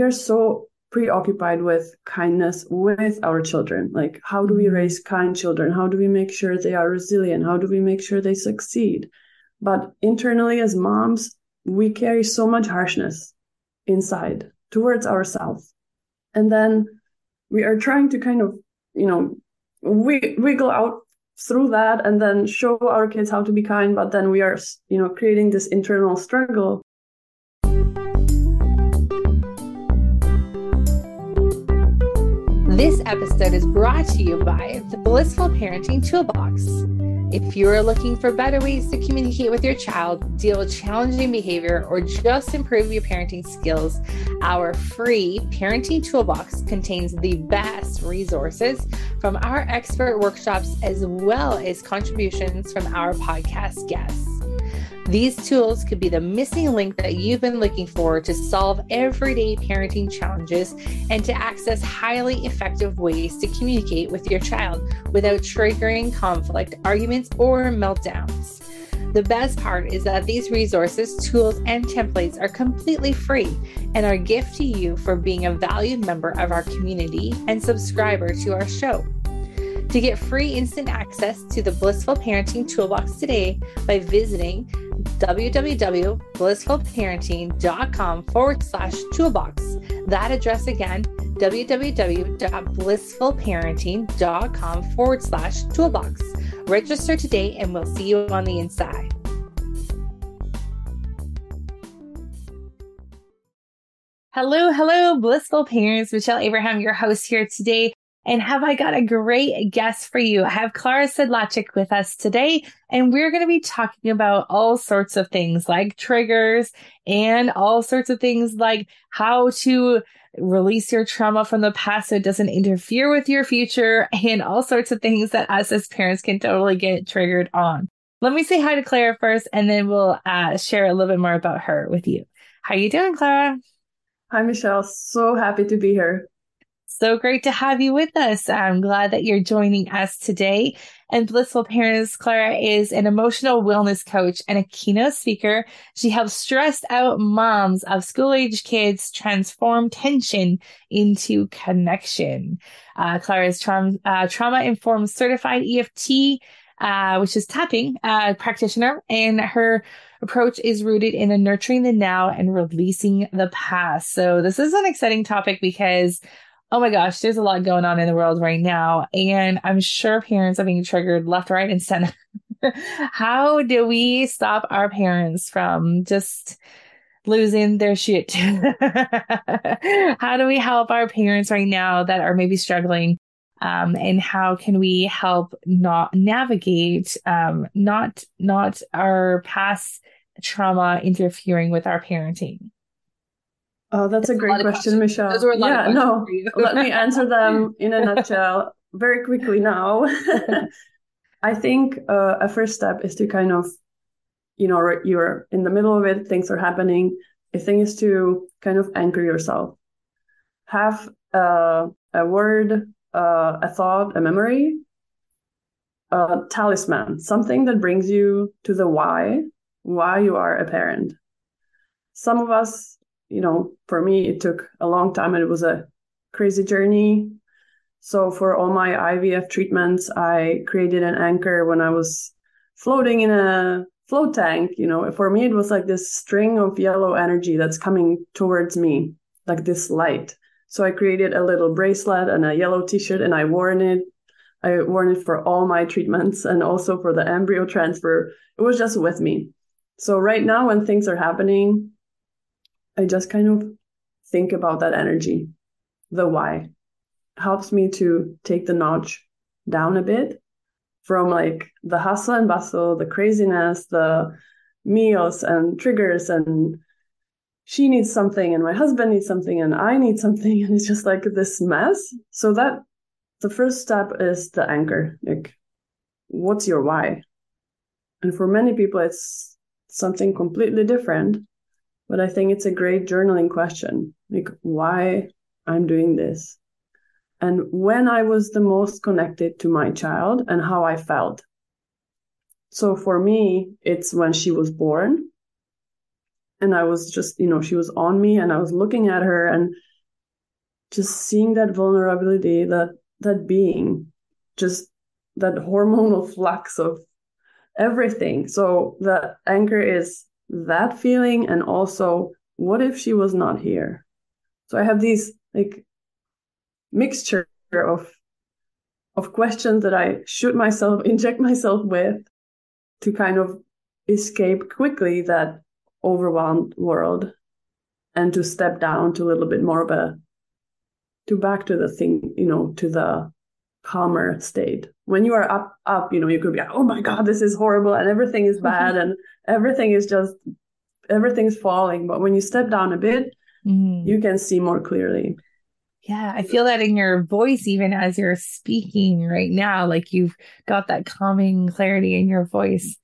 we are so preoccupied with kindness with our children. Like, how do we mm-hmm. raise kind children? How do we make sure they are resilient? How do we make sure they succeed? But internally, as moms, we carry so much harshness inside towards ourselves. And then we are trying to kind of, you know, we wiggle out through that and then show our kids how to be kind. But then we are, you know, creating this internal struggle This episode is brought to you by the Blissful Parenting Toolbox. If you are looking for better ways to communicate with your child, deal with challenging behavior, or just improve your parenting skills, our free parenting toolbox contains the best resources from our expert workshops as well as contributions from our podcast guests. These tools could be the missing link that you've been looking for to solve everyday parenting challenges and to access highly effective ways to communicate with your child without triggering conflict, arguments, or meltdowns. The best part is that these resources, tools, and templates are completely free and are a gift to you for being a valued member of our community and subscriber to our show. To get free instant access to the Blissful Parenting Toolbox today by visiting www.blissfulparenting.com forward slash toolbox. That address again, www.blissfulparenting.com forward slash toolbox. Register today and we'll see you on the inside. Hello, hello, blissful parents. Michelle Abraham, your host here today. And have I got a great guest for you? I have Klara Sedlacek with us today, and we're going to be talking about all sorts of things like triggers and all sorts of things like how to release your trauma from the past so it doesn't interfere with your future and all sorts of things that us as parents can totally get triggered on. Let me say hi to Klara first, and then we'll uh, share a little bit more about her with you. How are you doing, Klara? Hi, Michelle. So happy to be here. So great to have you with us. I'm glad that you're joining us today. And Blissful Parents, Klara is an emotional wellness coach and a keynote speaker. She helps stressed out moms of school age kids transform tension into connection. Uh, Klara is tra- uh, trauma informed certified EFT, uh, which is tapping uh, practitioner, and her approach is rooted in a nurturing the now and releasing the past. So this is an exciting topic because oh my gosh, there's a lot going on in the world right now. And I'm sure parents are being triggered left, right, and center. How do we stop our parents from just losing their shit? how do we help our parents right now that are maybe struggling? Um, and how can we help not navigate um, not not our past trauma interfering with our parenting? Oh, that's, a great a question, Michelle. Those were a lot yeah, no, let me answer them in a nutshell very quickly now. I think uh, a first step is to kind of, you know, you're in the middle of it, things are happening. The thing is to kind of anchor yourself. Have uh, a word, uh, a thought, a memory, a talisman, something that brings you to the why, why you are a parent. Some of us you know, for me, it took a long time and it was a crazy journey. So for all my IVF treatments, I created an anchor when I was floating in a float tank. You know, for me, it was like this string of yellow energy that's coming towards me, like this light. So I created a little bracelet and a yellow t-shirt and I wore it. I wore it for all my treatments and also for the embryo transfer. It was just with me. So right now when things are happening, I just kind of think about that energy, the why. Helps me to take the notch down a bit from like the hustle and bustle, the craziness, the meals and triggers and she needs something and my husband needs something and I need something and it's just like this mess. So that the first step is the anchor. Like what's your why? And for many people it's something completely different but I think it's a great journaling question like, why I'm doing this. And when I was the most connected to my child and how I felt. So for me, it's when she was born. And I was just, you know, she was on me and I was looking at her and just seeing that vulnerability, that that being, just that hormonal flux of everything. So the anchor is that feeling and also what if she was not here? So I have these like mixture of of questions that I shoot myself, inject myself with to kind of escape quickly that overwhelmed world and to step down to a little bit more of a to back to the thing, you know, to the calmer state. When you are up, up, you know, you could be like, oh my God, this is horrible and everything is bad and everything is just, everything's falling. But when you step down a bit, mm-hmm. you can see more clearly. Yeah, I feel that in your voice, even as you're speaking right now, like you've got that calming clarity in your voice.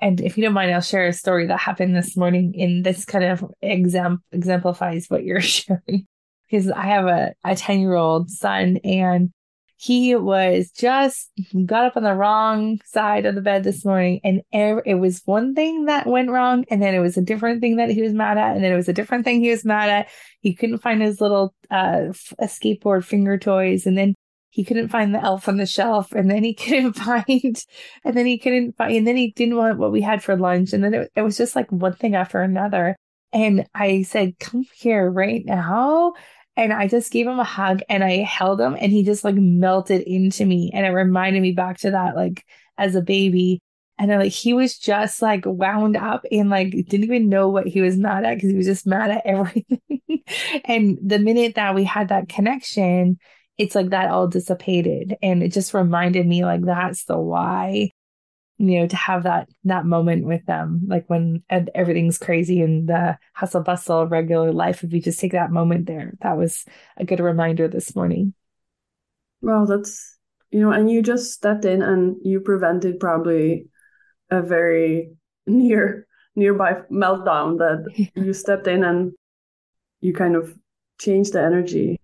And if you don't mind, I'll share a story that happened this morning in this kind of exam exemplifies what you're sharing. Because I have a, a 10 year old son and he was just got up on the wrong side of the bed this morning and it was one thing that went wrong and then it was a different thing that he was mad at and then it was a different thing he was mad at. He couldn't find his little uh skateboard finger toys and then he couldn't find the elf on the shelf and then he couldn't find and then he couldn't find and then he didn't want what we had for lunch and then it, it was just like one thing after another. And i said come here right now and I just gave him a hug and I held him and he just like melted into me. And it reminded me back to that, like as a baby. And then, like he was just like wound up and like didn't even know what he was mad at because he was just mad at everything. and the minute that we had that connection, it's like that all dissipated. And it just reminded me like that's the why you know to have that that moment with them like when everything's crazy and the hustle bustle of regular life if you just take that moment there that was a good reminder this morning. Well that's you know and you just stepped in and you prevented probably a very near nearby meltdown that you stepped in and you kind of changed the energy.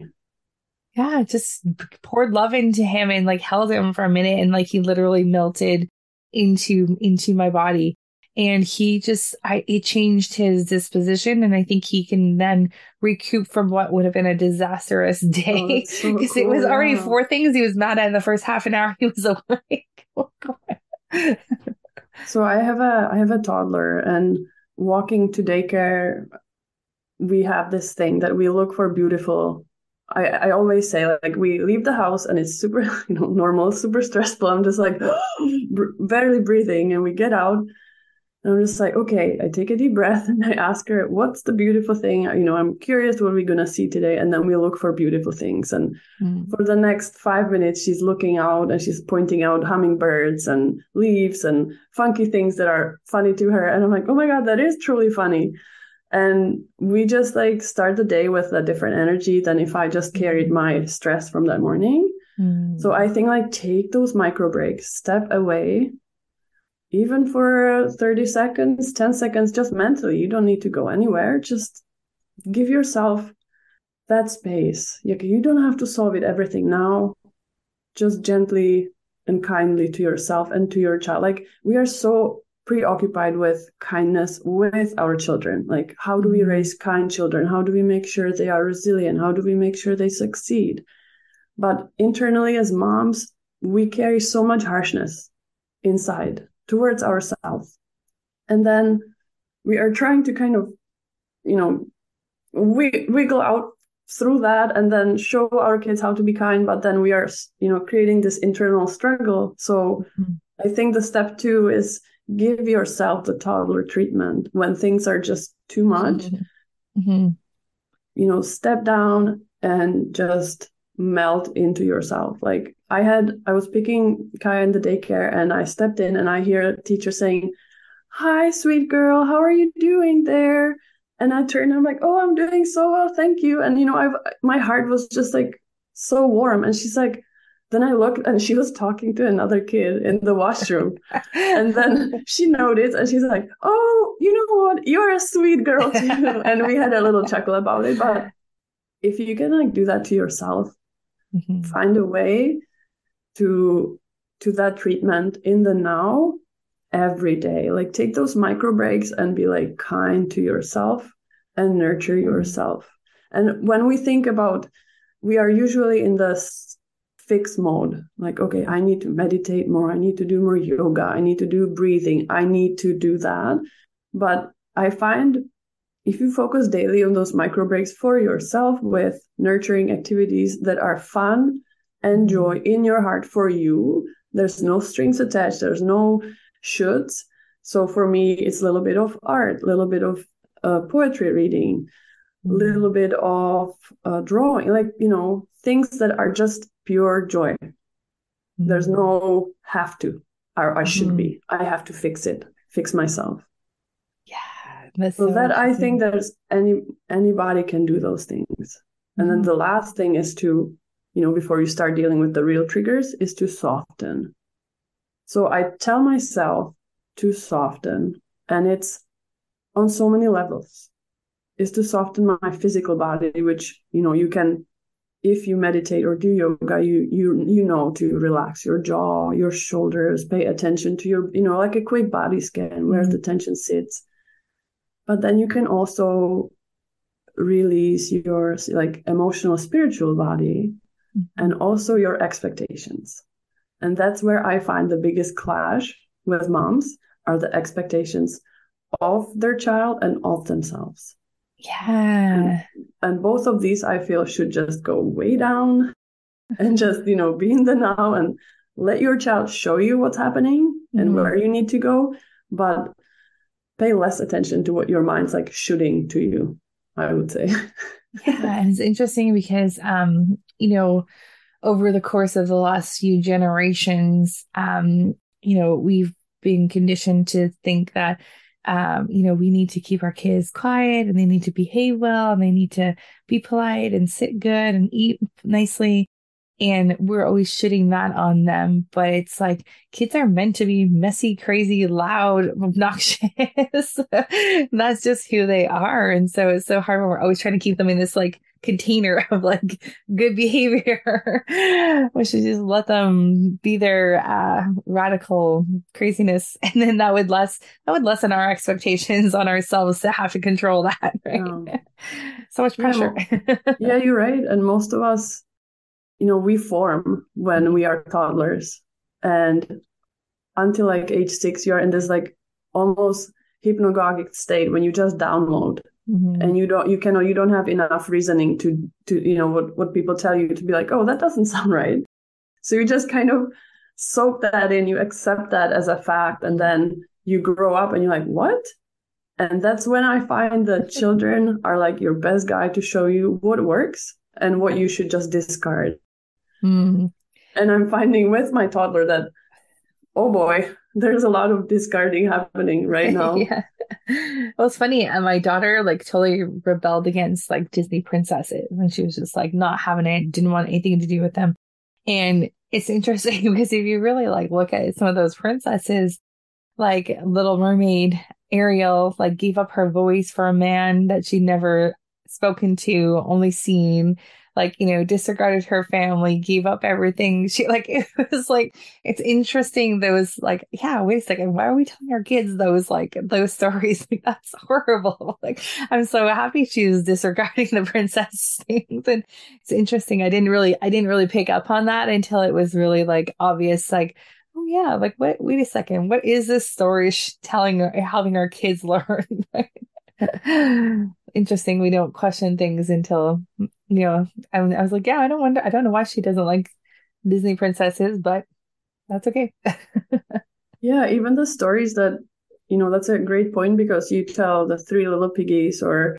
Yeah just poured love into him and like held him for a minute and like he literally melted into into my body. And he just i it changed his disposition. And i think he can then recoup from what would have been a disastrous oh, day. because oh, so cool. it was already four things. He was mad at in the first half an hour. He was awake. So i have a i have a toddler and walking to daycare we have this thing that we look for beautiful I, I always say like we leave the house and it's super you know normal super stressful. I'm just like barely breathing and we get out. And i'm just like okay i take a deep breath and i ask her what's the beautiful thing? You know i'm curious what we're going to see today. And then we look for beautiful things. And mm. for the next five minutes she's looking out and she's pointing out hummingbirds and leaves and funky things that are funny to her. And i'm like oh my god that is truly funny and we just like start the day with a different energy than if i just carried my stress from that morning. Mm. so i think like take those micro breaks step away. Even for 30 seconds 10 seconds just mentally you don't need to go anywhere. Just give yourself that space. You don't have to solve it everything now. Just gently and kindly to yourself and to your child. Like we are so preoccupied with kindness with our children. Like, how do we mm-hmm. raise kind children? How do we make sure they are resilient? How do we make sure they succeed? But internally, as moms, we carry so much harshness inside towards ourselves. And then we are trying to kind of, you know, we wiggle out through that and then show our kids how to be kind. But then we are, you know, creating this internal struggle. So mm-hmm. I think the step two is give yourself the toddler treatment when things are just too much. Mm-hmm. You know, step down and just melt into yourself. Like I had, I was picking Kaya in the daycare and I stepped in and I hear a teacher saying, Hi, sweet girl, how are you doing there? And I turn and I'm like, Oh, I'm doing so well, thank you. And you know, I've my heart was just like so warm. And she's like, then I looked and she was talking to another kid in the washroom. and then she noticed and she's like, Oh, you know what? You're a sweet girl too. and we had a little chuckle about it. But if you can like do that to yourself, mm-hmm. find a way to to that treatment in the now every day. Like take those micro breaks and be like kind to yourself and nurture yourself. And when we think about we are usually in the fixed mode. Like okay i need to meditate more. I need to do more yoga. I need to do breathing. I need to do that. But i find if you focus daily on those micro breaks for yourself with nurturing activities that are fun and joy in your heart for you there's no strings attached. There's no shoulds. So for me it's a little bit of art a little bit of uh, poetry reading a mm-hmm. little bit of uh, drawing like you know things that are just pure joy. Mm-hmm. there's no have to. Or i should mm-hmm. be i have to fix it fix myself. Yeah so, that i think there's any anybody can do those things. And then the mm-hmm. last thing is to you know before you start dealing with the real triggers is to soften. So i tell myself to soften and it's on so many levels. Is to soften my physical body which you know you can if you meditate or do yoga you you you know to relax your jaw your shoulders pay attention to your you know like a quick body scan where mm-hmm. the tension sits but then you can also release your like emotional spiritual body mm-hmm. and also your expectations and that's where i find the biggest clash with moms are the expectations of their child and of themselves yeah. And, and both of these I feel should just go way down and just, you know, be in the now and let your child show you what's happening mm-hmm. and where you need to go, but pay less attention to what your mind's like shooting to you, I would say. yeah, and it's interesting because um, you know, over the course of the last few generations, um, you know, we've been conditioned to think that um, you know, we need to keep our kids quiet and they need to behave well and they need to be polite and sit good and eat nicely. And we're always shitting that on them. But it's like kids are meant to be messy, crazy, loud, obnoxious. That's just who they are. And so it's so hard when we're always trying to keep them in this like container of like good behavior. we should just let them be their uh, radical craziness, and then that would less that would lessen our expectations on ourselves to have to control that. Right? Um, so much pressure. yeah, you're right. And most of us, you know, we form when we are toddlers, and until like age six, you're in this like almost hypnagogic state when you just download Mm-hmm. and you don't you cannot you don't have enough reasoning to to you know what what people tell you to be like oh that doesn't sound right so you just kind of soak that in you accept that as a fact and then you grow up and you're like what and that's when i find that children are like your best guide to show you what works and what you should just discard mm. and i'm finding with my toddler that oh boy there's a lot of discarding happening right now. yeah. Well, it's funny. And my daughter like totally rebelled against like Disney princesses and she was just like not having it, didn't want anything to do with them. And it's interesting because if you really like look at some of those princesses, like Little Mermaid, Ariel, like gave up her voice for a man that she'd never spoken to, only seen like, you know, disregarded her family, gave up everything. She like, it was like, it's interesting. Those like, yeah, wait a second. Why are we telling our kids those like those stories? Like, that's horrible. Like, I'm so happy she was disregarding the princess things. And it's interesting. I didn't really, I didn't really pick up on that until it was really like obvious. Like, oh yeah, like what? Wait a second. What is this story telling or having our kids learn? Interesting. We don't question things until you know, I, I was like, yeah, I don't wonder, I don't know why she doesn't like Disney princesses, but that's okay. yeah, even the stories that, you know, that's a great point because you tell the three little piggies or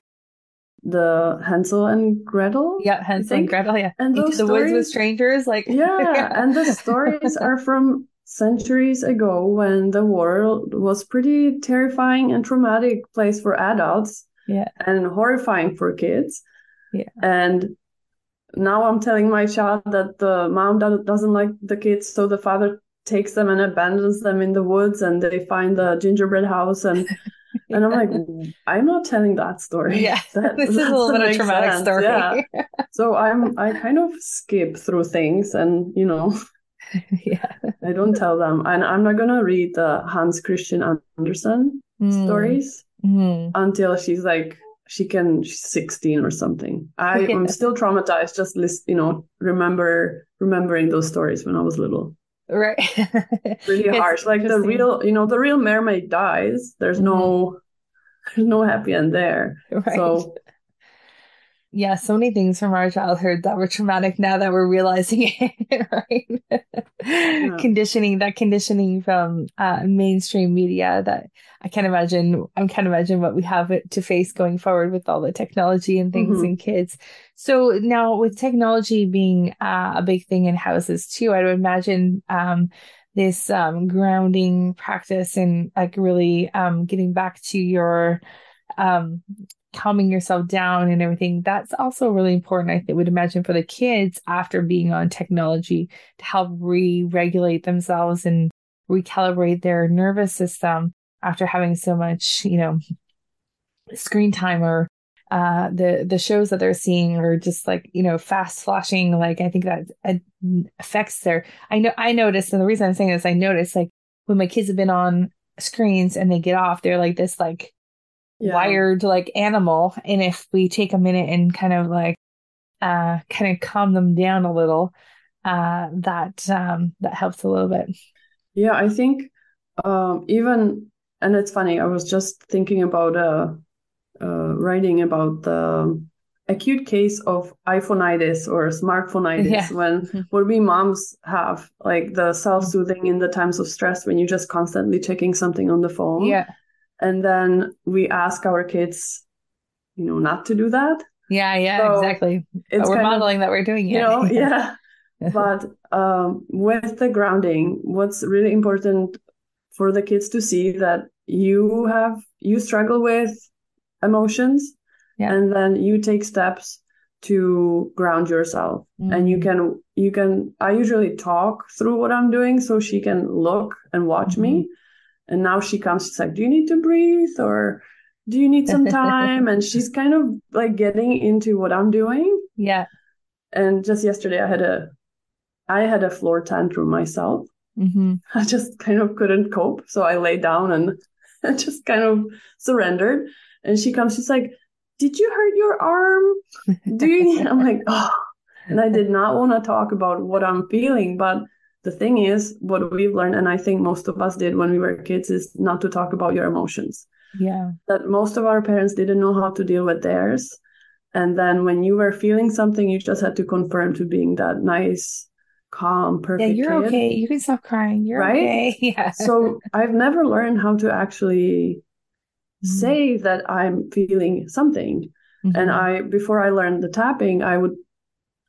the Hansel and Gretel. Yeah, Hansel and Gretel. Yeah, and those the stories, woods with strangers. Like yeah, yeah. and the stories are from centuries ago when the world was pretty terrifying and traumatic place for adults. Yeah, and horrifying for kids. Yeah. And now I'm telling my child that the mom doesn't like the kids, so the father takes them and abandons them in the woods, and they find the gingerbread house and. And I'm like, I'm not telling that story. Yeah, that, this is a little bit of a traumatic sense. story. Yeah. so I'm, I kind of skip through things, and you know, yeah, I don't tell them, and I'm not gonna read the Hans Christian Andersen mm. stories mm. until she's like she can she's 16 or something. I am still traumatized just list you know remember remembering those stories when i was little. Right. Really harsh. Like the real you know the real mermaid dies. There's mm-hmm. no there's no happy end there. Right. so yeah, so many things from our childhood that were traumatic now that we're realizing it, right? Yeah. Conditioning, that conditioning from uh, mainstream media that I can't imagine, I can't imagine what we have to face going forward with all the technology and things mm-hmm. and kids. So now with technology being uh, a big thing in houses too, I would imagine um, this um, grounding practice and like really um, getting back to your um, calming yourself down and everything that's also really important i would imagine for the kids after being on technology to help re-regulate themselves and recalibrate their nervous system after having so much you know screen time or uh the the shows that they're seeing are just like you know fast flashing like i think that affects their i know i noticed and the reason i'm saying this i noticed like when my kids have been on screens and they get off they're like this like yeah. wired like animal. And if we take a minute and kind of like uh kind of calm them down a little, uh that um that helps a little bit. Yeah, I think um even and it's funny, I was just thinking about uh uh writing about the acute case of iPhoneitis or smartphoneitis yeah. when mm-hmm. what we moms have like the self-soothing in the times of stress when you're just constantly checking something on the phone yeah and then we ask our kids you know not to do that yeah yeah so exactly it's but we're modeling of, that we're doing it you know yeah but um, with the grounding what's really important for the kids to see that you have you struggle with emotions yeah. and then you take steps to ground yourself mm-hmm. and you mm. can you can i usually talk through what i'm doing so she can look and watch mm-hmm. me and now she comes, she's like, Do you need to breathe? Or do you need some time? and she's kind of like getting into what I'm doing. Yeah. And just yesterday I had a I had a floor tantrum myself. Mm-hmm. I just kind of couldn't cope. So I lay down and, and just kind of surrendered. And she comes, she's like, Did you hurt your arm? Do you I'm like, oh and I did not want to talk about what I'm feeling, but the thing is what we've learned and i think most of us did when we were kids is not to talk about your emotions yeah that most of our parents didn't know how to deal with theirs and then when you were feeling something you just had to confirm to being that nice calm perfect yeah you're kid. okay you can stop crying you're right okay. yeah so i've never learned how to actually mm-hmm. say that i'm feeling something mm-hmm. and i before i learned the tapping i would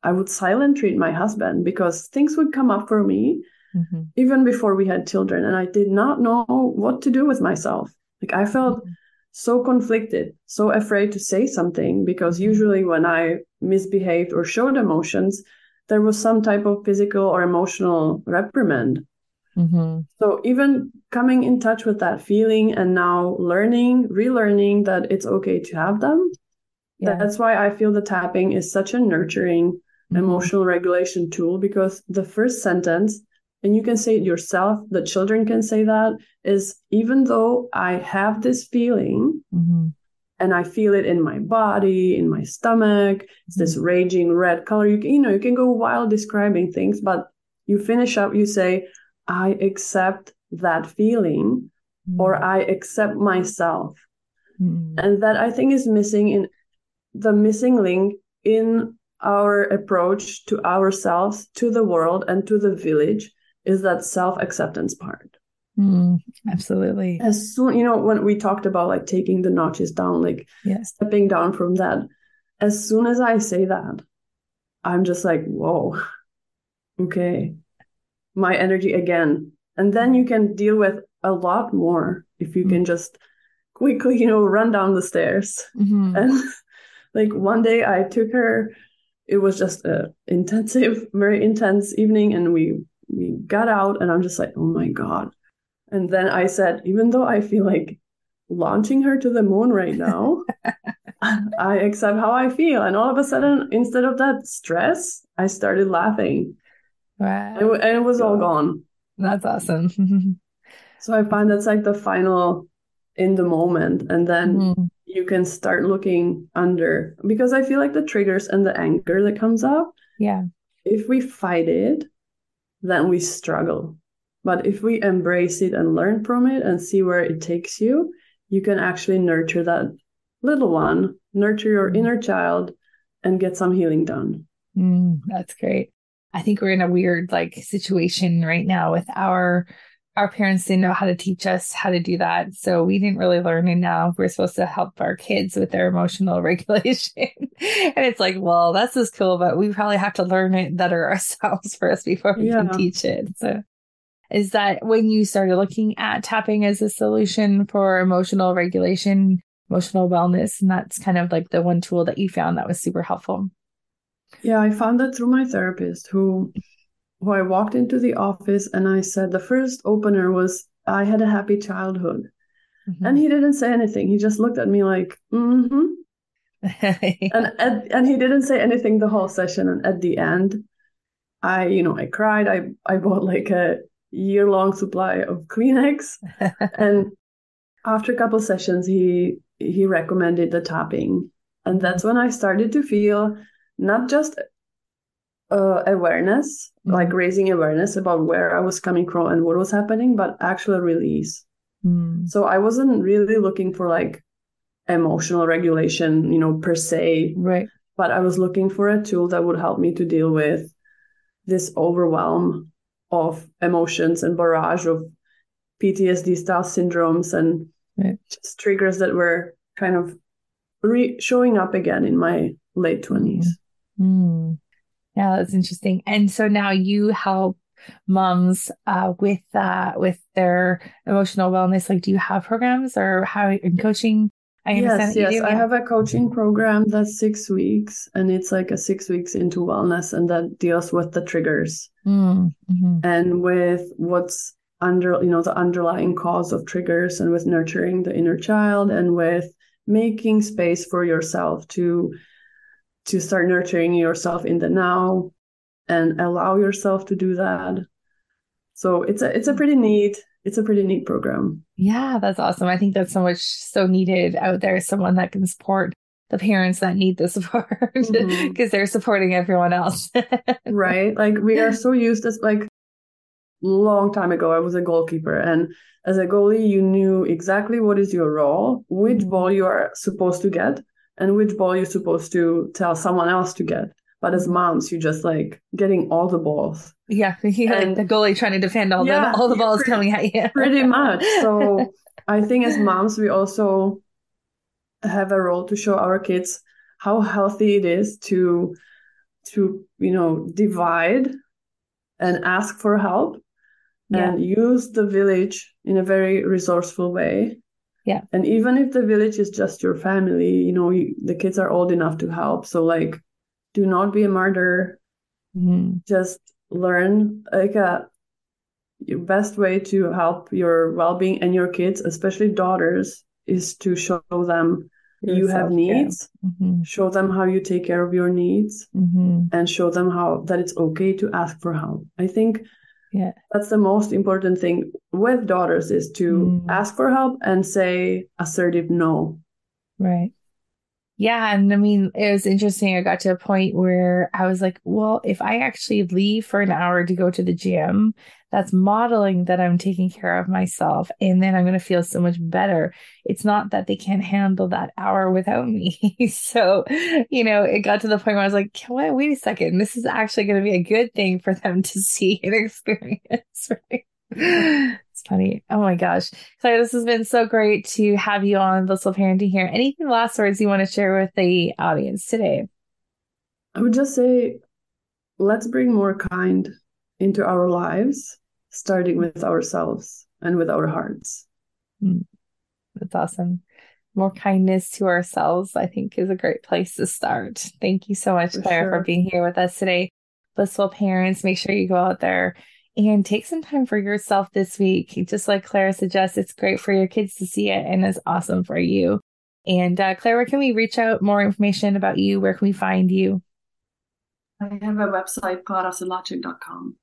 I would silent treat my husband because things would come up for me mm-hmm. even before we had children. And I did not know what to do with myself. Like I felt mm-hmm. so conflicted, so afraid to say something because mm-hmm. usually when I misbehaved or showed emotions, there was some type of physical or emotional reprimand. Mm-hmm. So even coming in touch with that feeling and now learning, relearning that it's okay to have them. Yeah. That's why I feel the tapping is such a nurturing. Emotional regulation tool because the first sentence, and you can say it yourself, the children can say that, is even though I have this feeling mm-hmm. and I feel it in my body, in my stomach, it's this mm-hmm. raging red color. You can, you know, you can go wild describing things, but you finish up, you say, I accept that feeling or mm-hmm. I accept myself. Mm-hmm. And that I think is missing in the missing link in our approach to ourselves, to the world, and to the village is that self acceptance part. Mm, absolutely. As soon, you know, when we talked about like taking the notches down, like yes. stepping down from that, as soon as I say that, I'm just like, whoa, okay, my energy again. And then you can deal with a lot more if you mm can just quickly, you know, run down the stairs. Mm-hmm. And like one day I took her it was just a intensive, very intense evening, and we we got out, and I'm just like, oh my god. And then I said, even though I feel like launching her to the moon right now, I accept how I feel. And all of a sudden, instead of that stress, I started laughing. Wow. And it, and it was all gone. That's awesome. so I find that's like the final in the moment. And then mm-hmm you can start looking under because I feel like the triggers and the anger that comes up. Yeah. If we fight it, then we struggle. But if we embrace it and learn from it and see where it takes you, you can actually nurture that little one, nurture your mm. inner child, and get some healing done. Mm, that's great. I think we're in a weird like situation right now with our our parents didn't know how to teach us how to do that. So we didn't really learn. And now we're supposed to help our kids with their emotional regulation. and it's like, well, that's is cool, but we probably have to learn it better ourselves first before we yeah. can teach it. So is that when you started looking at tapping as a solution for emotional regulation, emotional wellness? And that's kind of like the one tool that you found that was super helpful. Yeah, I found that through my therapist who who I walked into the office and I said the first opener was I had a happy childhood. Mm-hmm. And he didn't say anything. He just looked at me like, mm-hmm. and at, and he didn't say anything the whole session. And at the end, I, you know, I cried. I I bought like a year long supply of Kleenex. and after a couple sessions, he he recommended the tapping. And that's when I started to feel not just uh, awareness, mm-hmm. like raising awareness about where I was coming from and what was happening, but actual release. Mm. So I wasn't really looking for like emotional regulation, you know, per se. Right. But I was looking for a tool that would help me to deal with this overwhelm of emotions and barrage of PTSD style syndromes and right. just triggers that were kind of re- showing up again in my late 20s. Mm. Yeah, that's interesting. And so now you help moms uh, with uh, with their emotional wellness. Like, do you have programs or how in coaching? I yes, yes. I have a coaching program that's six weeks, and it's like a six weeks into wellness, and that deals with the triggers mm, mm-hmm. and with what's under, you know, the underlying cause of triggers, and with nurturing the inner child, and with making space for yourself to to start nurturing yourself in the now and allow yourself to do that. So it's a it's a pretty neat it's a pretty neat program. Yeah, that's awesome. I think that's so much so needed out there. Someone that can support the parents that need the support because mm-hmm. they're supporting everyone else. right. Like we are so used as like long time ago, I was a goalkeeper and as a goalie, you knew exactly what is your role, which mm-hmm. ball you are supposed to get, and which ball you're supposed to tell someone else to get. But as moms, you're just like getting all the balls. Yeah, yeah and, the goalie trying to defend all yeah, the all the balls pretty, coming at you. pretty much. So I think as moms, we also have a role to show our kids how healthy it is to to you know divide and ask for help yeah. and use the village in a very resourceful way yeah. And even if the village is just your family, you know, you, the kids are old enough to help. So, like, do not be a martyr. Mm-hmm. Just learn, like, a uh, your best way to help your well-being and your kids, especially daughters, is to show them Yourself, you have needs. Mm-hmm. Show them how you take care of your needs, mm-hmm. and show them how that it's okay to ask for help. I think yeah. That's the most important thing with daughters is to mm. ask for help and say assertive no. Right yeah and i mean it was interesting i got to a point where i was like well if i actually leave for an hour to go to the gym that's modeling that I'm taking care of myself and then I'm going to feel so much better. It's not that they can't handle that hour without me. so, you know, it got to the point where I was like, wait, wait a second. This is actually going to be a good thing for them to see and experience. Right? Funny. Oh my gosh. Claire, this has been so great to have you on Blissful Parenting here. Anything last words you want to share with the audience today? I would just say, let's bring more kind into our lives starting with ourselves and with our hearts. Mm. That's awesome. More kindness to ourselves, I think, is a great place to start. Thank you so much, for Claire, sure. for being here with us today. Blissful parents, make sure you go out there and take some time for yourself this week. Just like Klara suggests, it's great for your kids to see it and it's awesome for you. And uh, Claire, where can we reach out more information about you? Where can we find you? I have a website, klarasedlacek.com.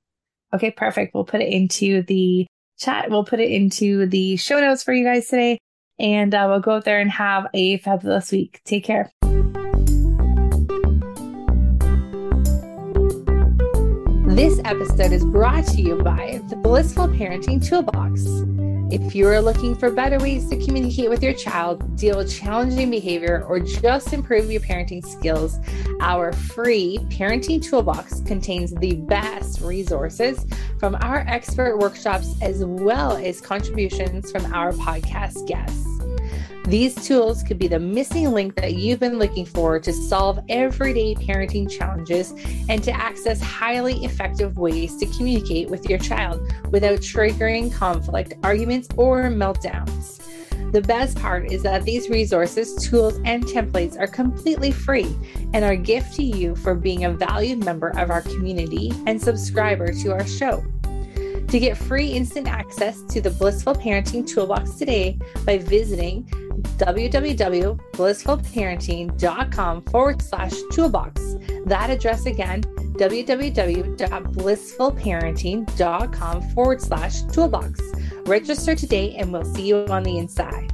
Okay, perfect. We'll put it into the chat. We'll put it into the show notes for you guys today. And uh, we'll go out there and have a fabulous week. Take care. This episode is brought to you by the Blissful Parenting Toolbox. If you are looking for better ways to communicate with your child, deal with challenging behavior, or just improve your parenting skills, our free parenting toolbox contains the best resources from our expert workshops as well as contributions from our podcast guests. These tools could be the missing link that you've been looking for to solve everyday parenting challenges and to access highly effective ways to communicate with your child without triggering conflict, arguments, or meltdowns. The best part is that these resources, tools, and templates are completely free and are a gift to you for being a valued member of our community and subscriber to our show. To get free instant access to the Blissful Parenting Toolbox today by visiting www.blissfulparenting.com forward slash toolbox. That address again, www.blissfulparenting.com forward slash toolbox. Register today and we'll see you on the inside.